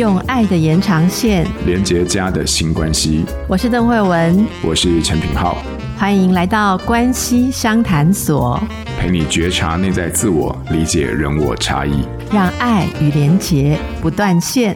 用爱的延长线连接家的新关系。我是邓慧文，我是陈品浩，欢迎来到关系商谈所，陪你觉察内在自我，理解人我差异，让爱与连结不断线。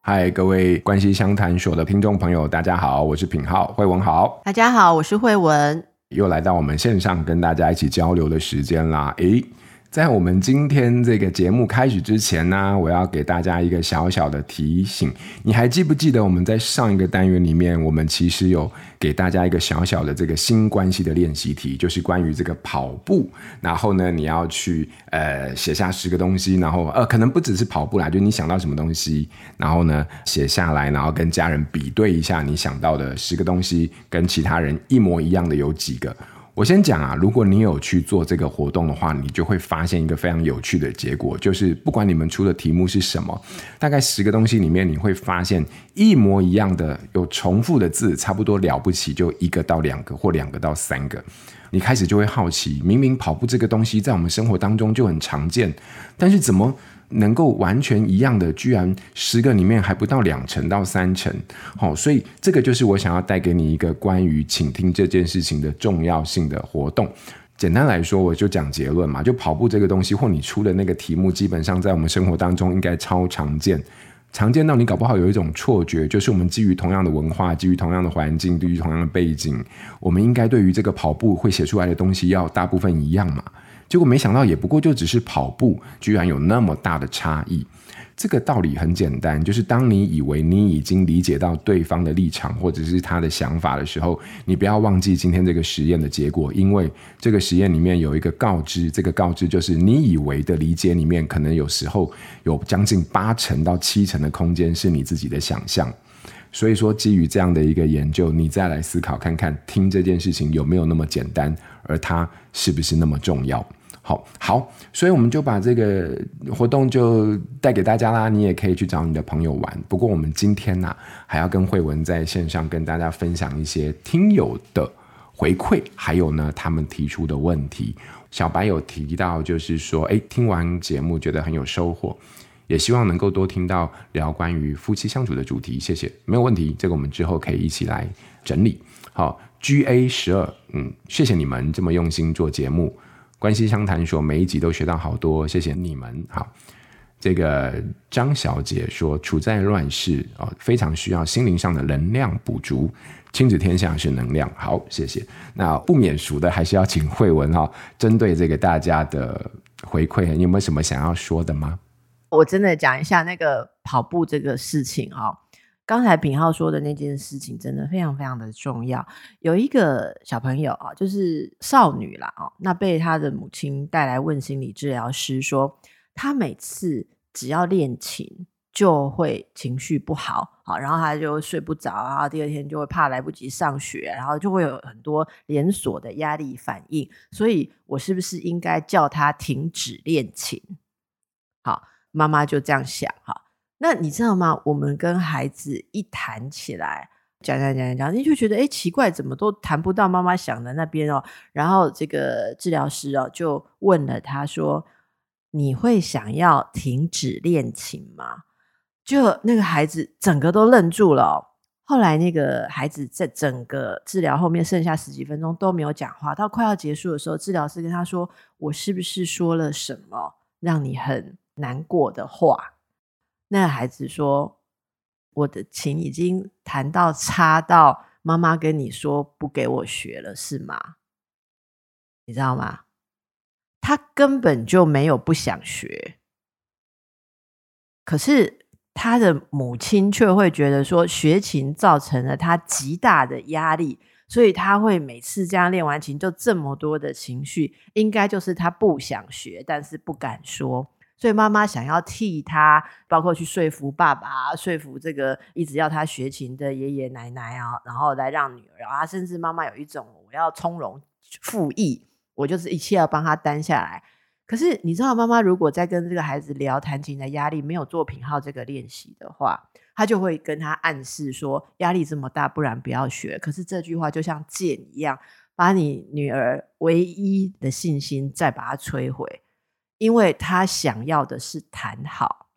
嗨，各位关系相谈所的听众朋友，大家好，我是品浩，慧文好。大家好，我是慧文，又来到我们线上跟大家一起交流的时间啦。诶。在我们今天这个节目开始之前呢，我要给大家一个小小的提醒。你还记不记得我们在上一个单元里面，我们其实有给大家一个小小的这个新关系的练习题，就是关于这个跑步。然后呢，你要去呃写下十个东西，然后呃可能不只是跑步啦，就你想到什么东西，然后呢写下来，然后跟家人比对一下你想到的十个东西跟其他人一模一样的有几个。我先讲啊，如果你有去做这个活动的话，你就会发现一个非常有趣的结果，就是不管你们出的题目是什么，大概十个东西里面，你会发现一模一样的、有重复的字，差不多了不起就一个到两个，或两个到三个。你开始就会好奇，明明跑步这个东西在我们生活当中就很常见，但是怎么能够完全一样的，居然十个里面还不到两成到三成，好，所以这个就是我想要带给你一个关于倾听这件事情的重要性的活动。简单来说，我就讲结论嘛，就跑步这个东西，或你出的那个题目，基本上在我们生活当中应该超常见，常见到你搞不好有一种错觉，就是我们基于同样的文化，基于同样的环境，基于同样的背景，我们应该对于这个跑步会写出来的东西要大部分一样嘛。结果没想到，也不过就只是跑步，居然有那么大的差异。这个道理很简单，就是当你以为你已经理解到对方的立场或者是他的想法的时候，你不要忘记今天这个实验的结果，因为这个实验里面有一个告知，这个告知就是你以为的理解里面，可能有时候有将近八成到七成的空间是你自己的想象。所以说，基于这样的一个研究，你再来思考看看，听这件事情有没有那么简单，而它是不是那么重要？好好，所以我们就把这个活动就带给大家啦。你也可以去找你的朋友玩。不过我们今天呢、还要跟慧文在线上跟大家分享一些听友的回馈，还有呢他们提出的问题。小白有提到，就是说，诶，听完节目觉得很有收获，也希望能够多听到聊关于夫妻相处的主题。谢谢，没有问题，这个我们之后可以一起来整理。好，GA 十二，嗯，谢谢你们这么用心做节目。关系相谈说每一集都学到好多，谢谢你们。好，这个张小姐说，处在乱世啊，非常需要心灵上的能量补足。亲子天下是能量，好，谢谢。那不免俗的，还是要请惠文哈，针对这个大家的回馈，你有没有什么想要说的吗？我真的讲一下那个跑步这个事情哈。刚才品浩说的那件事情真的非常非常的重要。有一个小朋友啊，就是少女啦，哦，那被她的母亲带来问心理治疗师说，她每次只要练琴就会情绪不好，好，然后她就睡不着，然后第二天就会怕来不及上学，然后就会有很多连锁的压力反应。所以我是不是应该叫她停止练琴？好，妈妈就这样想哈。那你知道吗？我们跟孩子一谈起来，讲讲讲讲，你就觉得哎，奇怪，怎么都谈不到妈妈想的那边哦。然后这个治疗师哦，就问了他说：“你会想要停止恋情吗？”就那个孩子整个都愣住了哦。后来那个孩子在整个治疗后面剩下十几分钟都没有讲话，到快要结束的时候，治疗师跟他说：“我是不是说了什么让你很难过的话？”那孩子说：“我的琴已经弹到差到妈妈跟你说不给我学了，是吗？你知道吗？他根本就没有不想学，可是他的母亲却会觉得说学琴造成了他极大的压力，所以他会每次这样练完琴就这么多的情绪，应该就是他不想学，但是不敢说。”所以妈妈想要替他，包括去说服爸爸，说服这个一直要他学琴的爷爷奶奶啊，然后来让女儿啊，甚至妈妈有一种我要从容赴义，我就是一切要帮他担下来。可是你知道，妈妈如果在跟这个孩子聊弹琴的压力，没有作品号这个练习的话，他就会跟他暗示说压力这么大，不然不要学。可是这句话就像箭一样，把你女儿唯一的信心再把它摧毁。因为他想要的是谈好，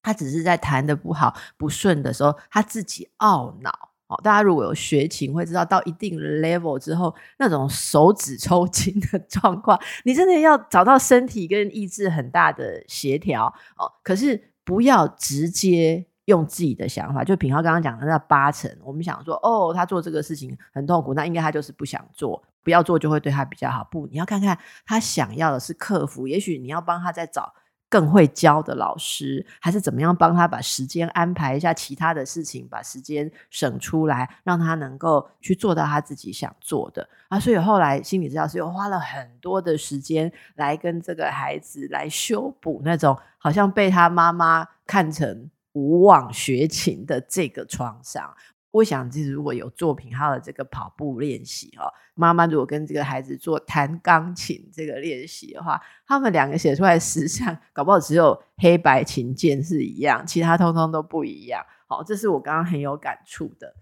他只是在谈得不好、不顺的时候，他自己懊恼。哦，大家如果有学琴，会知道到一定 level 之后，那种手指抽筋的 状况，你真的要找到身体跟意志很大的协调哦。可是不要直接用自己的想法，就品皓刚刚讲的那八成，我们想说，哦，他做这个事情很痛苦，那应该他就是不想做，不要做就会对他比较好。不，你要看看他想要的是克服，也许你要帮他再找。更会教的老师，还是怎么样帮他把时间安排一下其他的事情，把时间省出来，让他能够去做到他自己想做的啊。所以后来心理治疗师又花了很多的时间来跟这个孩子来修补那种好像被他妈妈看成无望学琴的这个创伤。我想，其实如果有作品皓的这个跑步练习哦，妈妈如果跟这个孩子做弹钢琴这个练习的话，他们两个写出来的实相，搞不好只有黑白琴键是一样，其他通通都不一样。好，这是我刚刚很有感触的，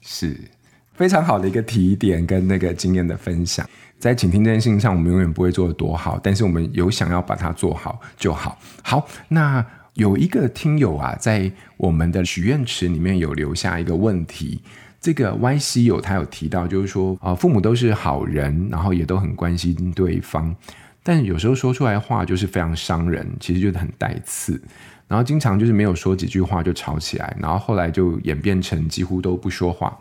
是非常好的一个提点跟那个经验的分享。在倾听这件事情上，我们永远不会做得多好，但是我们有想要把它做好就好。好，那。有一个听友啊，在我们的许愿池里面有留下一个问题。这个 YC 友他有提到，就是说啊，父母都是好人，然后也都很关心对方，但有时候说出来话就是非常伤人，其实就是很带刺，然后经常就是没有说几句话就吵起来，然后后来就演变成几乎都不说话。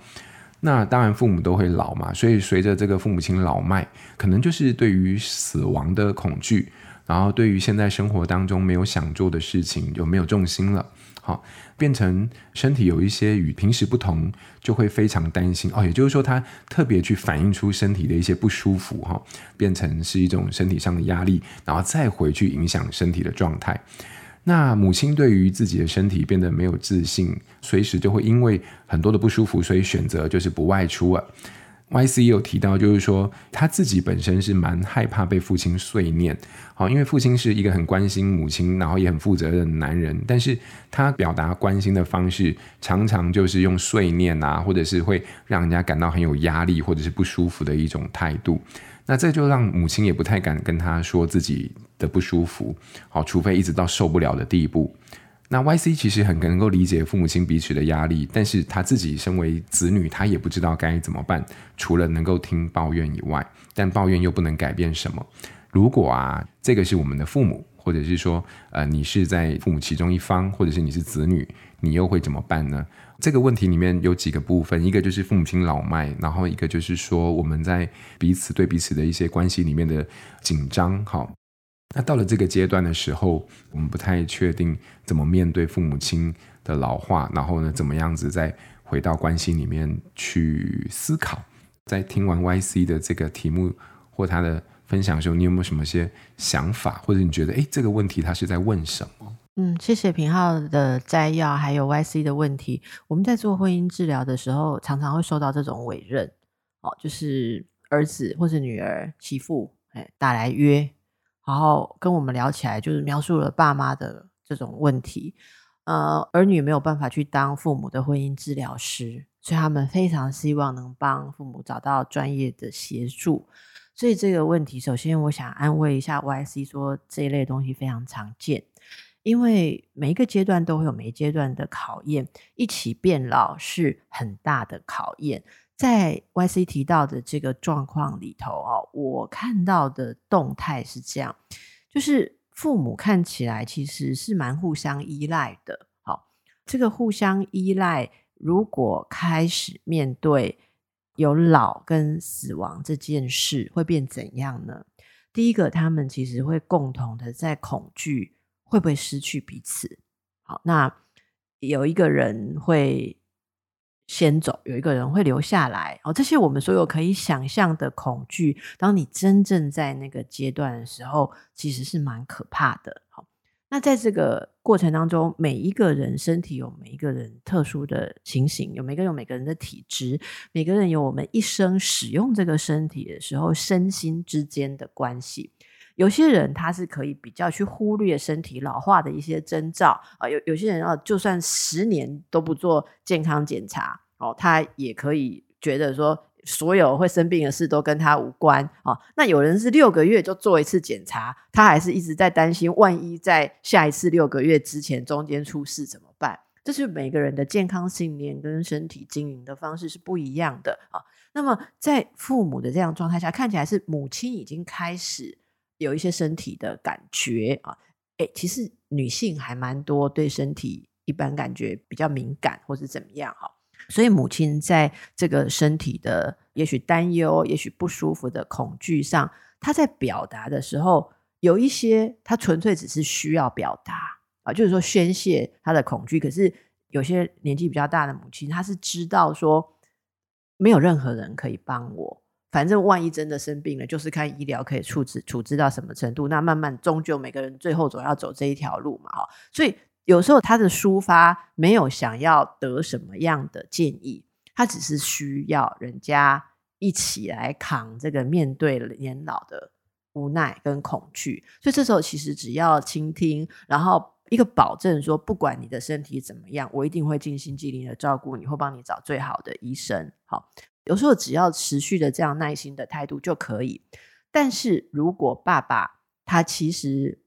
那当然父母都会老嘛，所以随着这个父母亲老迈，可能就是对于死亡的恐惧。然后，对于现在生活当中没有想做的事情，就没有重心了。好，变成身体有一些与平时不同，就会非常担心哦。也就是说，他特别去反映出身体的一些不舒服，哈，变成是一种身体上的压力，然后再回去影响身体的状态。那母亲对于自己的身体变得没有自信，随时就会因为很多的不舒服，所以选择就是不外出了。YC 也有提到，就是说他自己本身是蛮害怕被父亲碎念，好，因为父亲是一个很关心母亲，然后也很负责任的男人，但是他表达关心的方式常常就是用碎念啊，或者是会让人家感到很有压力或者是不舒服的一种态度，那这就让母亲也不太敢跟他说自己的不舒服，好，除非一直到受不了的地步。那 YC 其实很能够理解父母亲彼此的压力，但是他自己身为子女，他也不知道该怎么办，除了能够听抱怨以外，但抱怨又不能改变什么。如果啊，这个是我们的父母，或者是说，呃，你是在父母其中一方，或者是你是子女，你又会怎么办呢？这个问题里面有几个部分，一个就是父母亲老迈，然后一个就是说我们在彼此对彼此的一些关系里面的紧张，好。那到了这个阶段的时候，我们不太确定怎么面对父母亲的老化，然后呢，怎么样子再回到关系里面去思考。在听完 YC 的这个题目或他的分享的时候，你有没有什么些想法，或者你觉得，诶，这个问题他是在问什么？嗯，谢谢平浩的摘要，还有 YC 的问题。我们在做婚姻治疗的时候，常常会收到这种委任，哦，就是儿子或是女儿、媳妇，哎，打来约。然后跟我们聊起来，就是描述了爸妈的这种问题。呃，儿女没有办法去当父母的婚姻治疗师，所以他们非常希望能帮父母找到专业的协助。所以这个问题，首先我想安慰一下 YC，说这一类东西非常常见，因为每一个阶段都会有每一阶段的考验，一起变老是很大的考验。在 YC 提到的这个状况里头哦，我看到的动态是这样，就是父母看起来其实是蛮互相依赖的。好，这个互相依赖，如果开始面对有老跟死亡这件事，会变怎样呢？第一个，他们其实会共同的在恐惧会不会失去彼此。好，那有一个人会。先走，有一个人会留下来哦。这些我们所有可以想象的恐惧，当你真正在那个阶段的时候，其实是蛮可怕的。好，那在这个过程当中，每一个人身体有每一个人特殊的情形，有每个人有每个人的体质，每个人有我们一生使用这个身体的时候，身心之间的关系。有些人他是可以比较去忽略身体老化的一些征兆啊，有有些人啊，就算十年都不做健康检查哦，他也可以觉得说所有会生病的事都跟他无关啊。那有人是六个月就做一次检查，他还是一直在担心，万一在下一次六个月之前中间出事怎么办？这是每个人的健康信念跟身体经营的方式是不一样的啊。那么在父母的这样状态下，看起来是母亲已经开始有一些身体的感觉啊。诶，其实女性还蛮多对身体一般感觉比较敏感，或是怎么样哈。所以母亲在这个身体的也许担忧、也许不舒服的恐惧上，她在表达的时候，有一些她纯粹只是需要表达啊，就是说宣泄她的恐惧。可是有些年纪比较大的母亲，她是知道说没有任何人可以帮我，反正万一真的生病了，就是看医疗可以处置处置到什么程度。那慢慢终究每个人最后总要走这一条路嘛，哈，所以。有时候他的抒发没有想要得什么样的建议，他只是需要人家一起来扛这个面对年老的无奈跟恐惧。所以这时候其实只要倾听，然后一个保证说，不管你的身体怎么样，我一定会尽心尽力的照顾你，会帮你找最好的医生。好，有时候只要持续的这样耐心的态度就可以。但是如果爸爸他其实。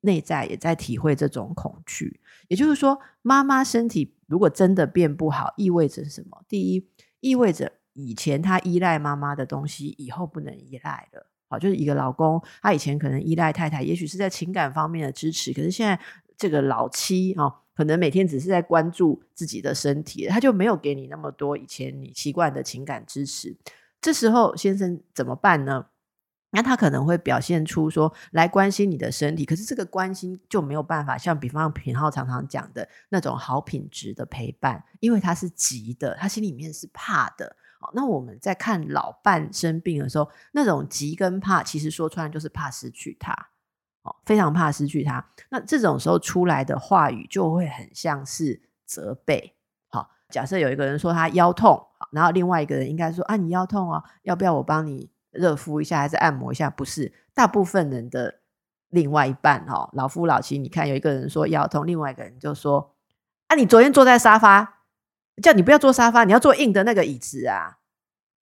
内在也在体会这种恐惧，也就是说，妈妈身体如果真的变不好，意味着什么？第一，意味着以前他依赖妈妈的东西，以后不能依赖了。好，就是一个老公，他以前可能依赖太太，也许是在情感方面的支持，可是现在这个老妻啊，可能每天只是在关注自己的身体，他就没有给你那么多以前你习惯的情感支持。这时候，先生怎么办呢？那他可能会表现出说，来关心你的身体，可是这个关心就没有办法像比方品浩常常讲的那种好品质的陪伴，因为他是急的，他心里面是怕的。那我们在看老伴生病的时候，那种急跟怕，其实说穿就是怕失去他，哦，非常怕失去他。那这种时候出来的话语就会很像是责备。好，假设有一个人说他腰痛，然后另外一个人应该说啊，你腰痛哦，要不要我帮你？热敷一下还是按摩一下？不是，大部分人的另外一半哦，老夫老妻，你看有一个人说腰痛，另外一个人就说：“啊，你昨天坐在沙发，叫你不要坐沙发，你要坐硬的那个椅子啊。”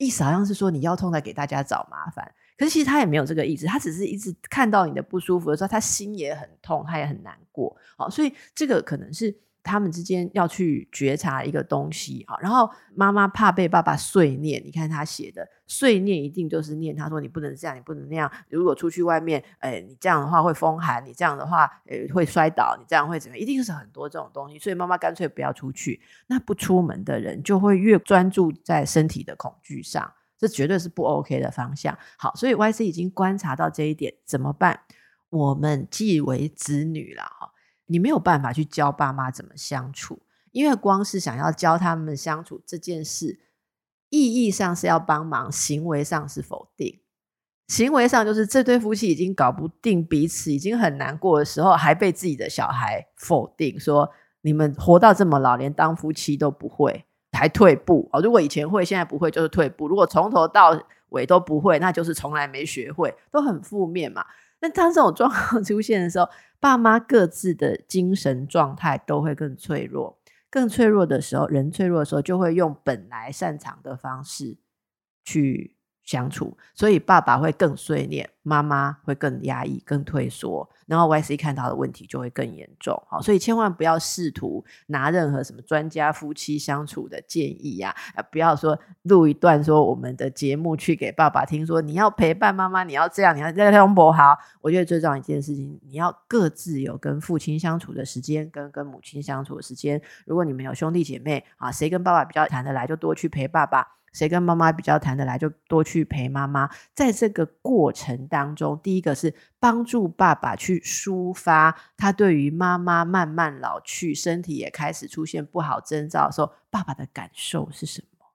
意思好像是说你腰痛在给大家找麻烦，可是其实他也没有这个意思，他只是一直看到你的不舒服的时候，他心也很痛，他也很难过。好，所以这个可能是。他们之间要去觉察一个东西啊，然后妈妈怕被爸爸碎念，你看他写的碎念一定就是念，他说你不能这样，你不能那样。如果出去外面，哎，你这样的话会风寒，你这样的话，呃，会摔倒，你这样会怎么样？一定是很多这种东西，所以妈妈干脆不要出去。那不出门的人就会越专注在身体的恐惧上，这绝对是不 OK 的方向。好，所以 YC 已经观察到这一点，怎么办？我们既为子女了哈。你没有办法去教爸妈怎么相处，因为光是想要教他们相处这件事，意义上是要帮忙，行为上是否定。行为上就是这对夫妻已经搞不定彼此，已经很难过的时候，还被自己的小孩否定，说你们活到这么老，连当夫妻都不会，还退步。如果以前会，现在不会，就是退步。如果从头到尾都不会，那就是从来没学会，都很负面嘛。那当这种状况 出现的时候，爸妈各自的精神状态都会更脆弱，更脆弱的时候，人脆弱的时候，就会用本来擅长的方式去相处，所以爸爸会更碎念，妈妈会更压抑、更退缩，然后 YC 看到的问题就会更严重。好，所以千万不要试图拿任何什么专家夫妻相处的建议呀，啊，不要说录一段说我们的节目去给爸爸听，说你要陪伴妈妈，你要这样，你要这样不好。我觉得最重要一件事情，你要各自有跟父亲相处的时间，跟跟母亲相处的时间。如果你们有兄弟姐妹啊，谁跟爸爸比较谈得来，就多去陪爸爸。谁跟妈妈比较谈得来，就多去陪妈妈。在这个过程当中，第一个是帮助爸爸去抒发他对于妈妈慢慢老去、身体也开始出现不好征兆的时候，爸爸的感受是什么？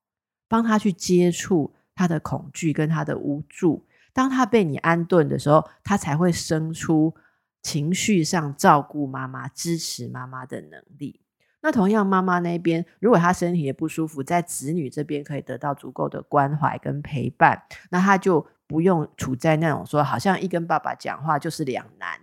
帮他去接触他的恐惧跟他的无助。当他被你安顿的时候，他才会生出情绪上照顾妈妈、支持妈妈的能力。那同样，妈妈那边如果她身体也不舒服，在子女这边可以得到足够的关怀跟陪伴，那她就不用处在那种说好像一跟爸爸讲话就是两难，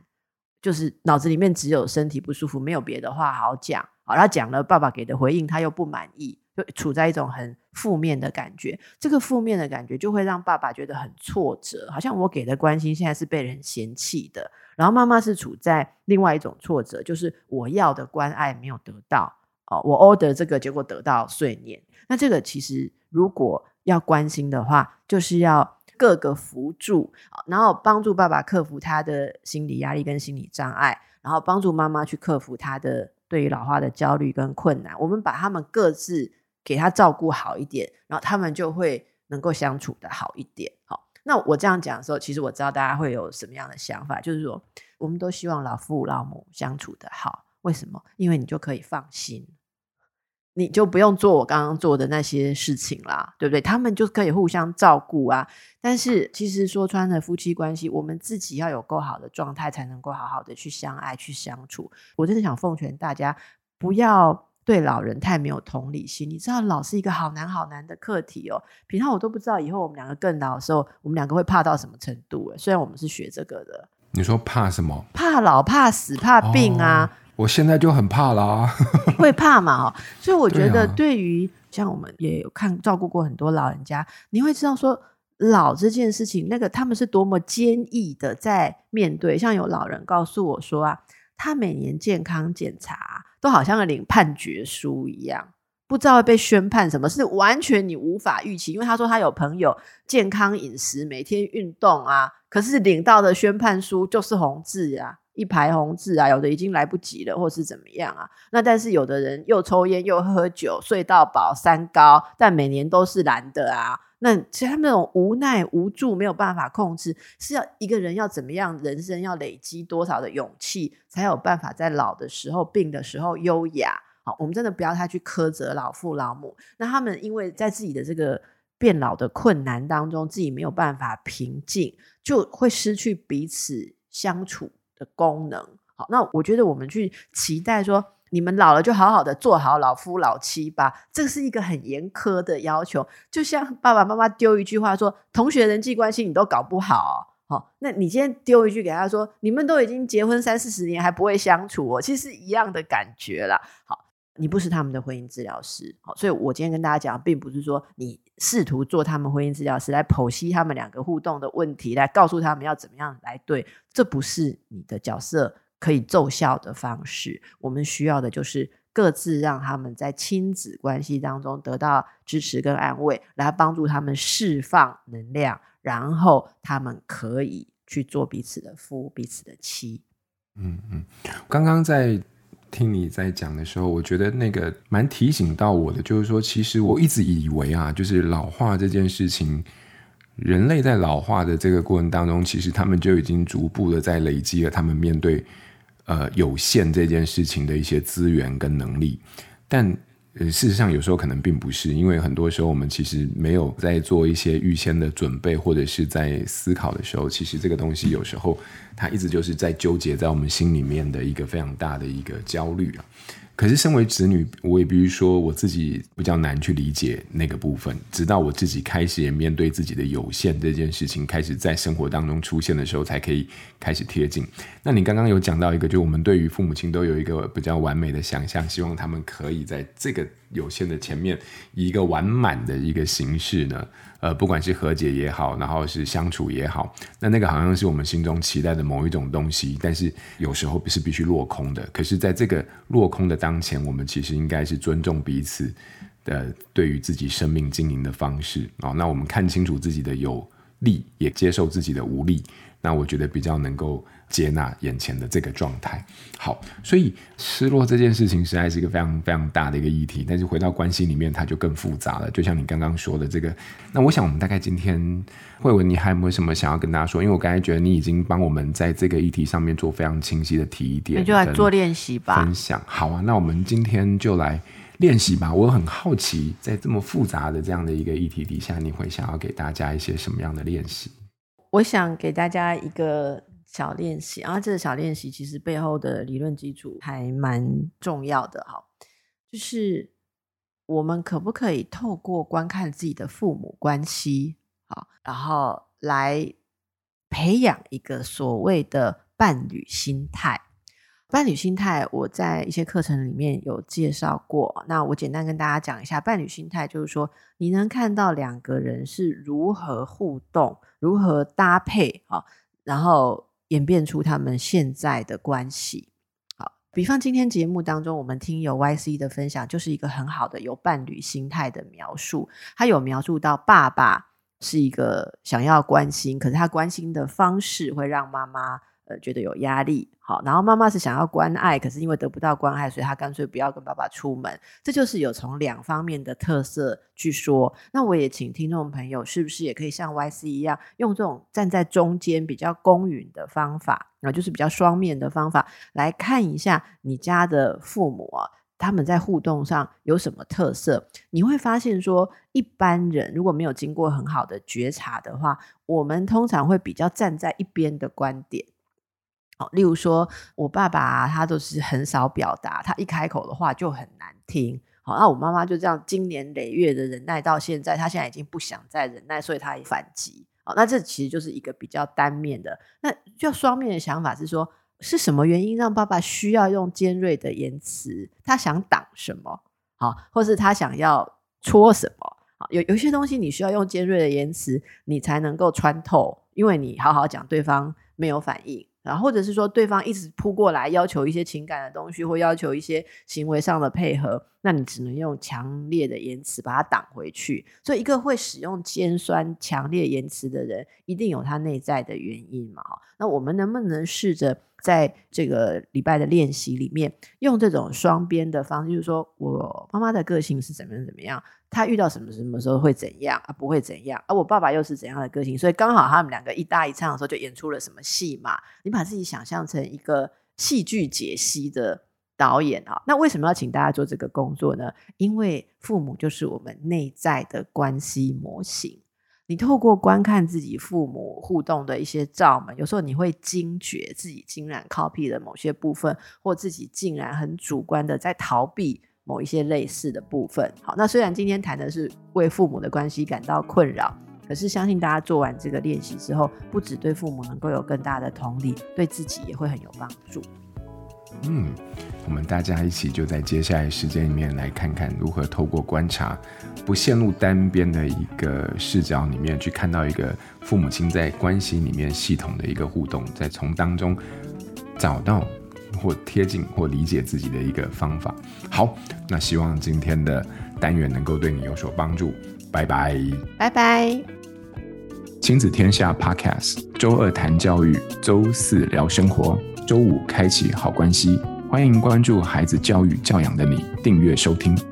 就是脑子里面只有身体不舒服，没有别的话好讲。好，她讲了，爸爸给的回应他又不满意，就处在一种很负面的感觉。这个负面的感觉就会让爸爸觉得很挫折，好像我给的关心现在是被人嫌弃的。然后妈妈是处在另外一种挫折，就是我要的关爱没有得到哦，我 order 这个结果得到碎念。那这个其实如果要关心的话，就是要各个辅助，然后帮助爸爸克服他的心理压力跟心理障碍，然后帮助妈妈去克服他的对于老化的焦虑跟困难。我们把他们各自给他照顾好一点，然后他们就会能够相处得好一点。好，那我这样讲的时候，其实我知道大家会有什么样的想法，就是说，我们都希望老父老母相处得好，为什么？因为你就可以放心。你就不用做我刚刚做的那些事情啦，对不对？他们就可以互相照顾啊。但是其实说穿了，夫妻关系，我们自己要有够好的状态，才能够好好的去相爱、去相处。我真的想奉劝大家，不要对老人太没有同理心。你知道，老是一个好难、好难的课题哦。平常我都不知道，以后我们两个更老的时候，我们两个会怕到什么程度。虽然我们是学这个的，你说怕什么？怕老、怕死、怕病啊。哦我现在就很怕啦，会怕嘛？所以我觉得，对于像我们也有看照顾过很多老人家，你会知道说老这件事情，那个他们是多么坚毅的在面对。像有老人告诉我说啊，他每年健康检查都好像领判决书一样，不知道被宣判什么，是完全你无法预期。因为他说他有朋友健康饮食，每天运动啊，可是领到的宣判书就是红字啊。一排红字啊，有的已经来不及了，或是怎么样啊？那但是有的人又抽烟又喝酒，睡到饱三高，但每年都是蓝的啊。那其实他们那种无奈无助，没有办法控制，是要一个人要怎么样？人生要累积多少的勇气，才有办法在老的时候、病的时候优雅？好，我们真的不要太去苛责老父老母。那他们因为在自己的这个变老的困难当中，自己没有办法平静，就会失去彼此相处的功能。好，那我觉得我们去期待说，你们老了就好好的做好老夫老妻吧，这是一个很严苛的要求。就像爸爸妈妈丢一句话说，同学人际关系你都搞不好，好，那你今天丢一句给他说，你们都已经结婚三四十年还不会相处哦，其实一样的感觉啦。好。你不是他们的婚姻治疗师，好，所以我今天跟大家讲，并不是说你试图做他们婚姻治疗师来剖析他们两个互动的问题，来告诉他们要怎么样来对，这不是你的角色可以奏效的方式。我们需要的就是各自让他们在亲子关系当中得到支持跟安慰，来帮助他们释放能量，然后他们可以去做彼此的夫、彼此的妻。嗯嗯，刚刚在。听你在讲的时候，我觉得那个蛮提醒到我的，就是说，其实我一直以为啊，就是老化这件事情，人类在老化的这个过程当中，其实他们就已经逐步的在累积了他们面对呃有限这件事情的一些资源跟能力，但。呃，事实上有时候可能并不是，因为很多时候我们其实没有在做一些预先的准备，或者是在思考的时候，其实这个东西有时候它一直就是在纠结在我们心里面的一个非常大的一个焦虑啊。可是，身为子女，我也必须说，我自己比较难去理解那个部分。直到我自己开始也面对自己的有限这件事情，开始在生活当中出现的时候，才可以开始贴近。那你刚刚有讲到一个，就我们对于父母亲都有一个比较完美的想象，希望他们可以在这个有限的前面，以一个完满的一个形式呢。呃，不管是和解也好，然后是相处也好，那那个好像是我们心中期待的某一种东西，但是有时候是必须落空的。可是，在这个落空的当前，我们其实应该是尊重彼此的对于自己生命经营的方式哦。那我们看清楚自己的有力，也接受自己的无力，那我觉得比较能够。接纳眼前的这个状态，好，所以失落这件事情实在是一个非常非常大的一个议题。但是回到关系里面，它就更复杂了。就像你刚刚说的这个，那我想我们大概今天慧文，你还有没有什么想要跟大家说？因为我刚才觉得你已经帮我们在这个议题上面做非常清晰的提点，那就来做练习吧。分享好啊，那我们今天就来练习吧。我很好奇，在这么复杂的这样的一个议题底下，你会想要给大家一些什么样的练习？我想给大家一个。小练习，啊这个小练习其实背后的理论基础还蛮重要的哈，就是我们可不可以透过观看自己的父母关系，啊，然后来培养一个所谓的伴侣心态。伴侣心态，我在一些课程里面有介绍过。那我简单跟大家讲一下，伴侣心态就是说，你能看到两个人是如何互动、如何搭配啊，然后演变出他们现在的关系。好，比方今天节目当中，我们听有 YC 的分享，就是一个很好的有伴侣心态的描述。他有描述到爸爸是一个想要关心，可是他关心的方式会让妈妈。觉得有压力，好，然后妈妈是想要关爱，可是因为得不到关爱，所以她干脆不要跟爸爸出门。这就是有从两方面的特色去说。那我也请听众朋友，是不是也可以像 YC 一样，用这种站在中间比较公允的方法，啊，就是比较双面的方法来看一下你家的父母啊，他们在互动上有什么特色？你会发现说，一般人如果没有经过很好的觉察的话，我们通常会比较站在一边的观点。例如说，我爸爸，他都是很少表达，他一开口的话就很难听。好，那我妈妈就这样经年累月的忍耐到现在，她现在已经不想再忍耐，所以她也反击。好，那这其实就是一个比较单面的。那就双面的想法是说，是什么原因让爸爸需要用尖锐的言辞？他想挡什么？好，或是他想要戳什么？好，有有些东西你需要用尖锐的言辞，你才能够穿透，因为你好好讲，对方没有反应。然后，或者是说，对方一直扑过来，要求一些情感的东西，或要求一些行为上的配合，那你只能用强烈的言辞把它挡回去。所以，一个会使用尖酸、强烈言辞的人，一定有他内在的原因嘛？那我们能不能试着在这个礼拜的练习里面，用这种双边的方式，就是说我妈妈的个性是怎么样怎么样？他遇到什么什么时候会怎样啊？不会怎样？而、啊、我爸爸又是怎样的个性？所以刚好他们两个一搭一唱的时候，就演出了什么戏嘛？你把自己想象成一个戏剧解析的导演啊？那为什么要请大家做这个工作呢？因为父母就是我们内在的关系模型。你透过观看自己父母互动的一些照门，有时候你会惊觉自己竟然 copy 了某些部分，或自己竟然很主观的在逃避。某一些类似的部分，好，那虽然今天谈的是为父母的关系感到困扰，可是相信大家做完这个练习之后，不只对父母能够有更大的同理，对自己也会很有帮助。嗯，我们大家一起就在接下来时间里面来看看如何透过观察，不陷入单边的一个视角里面去看到一个父母亲在关系里面系统的一个互动，再从当中找到。或贴近或理解自己的一个方法。好，那希望今天的单元能够对你有所帮助。拜拜，拜拜。亲子天下 Podcast，周二谈教育，周四聊生活，周五开启好关系。欢迎关注孩子教育教养的你，订阅收听。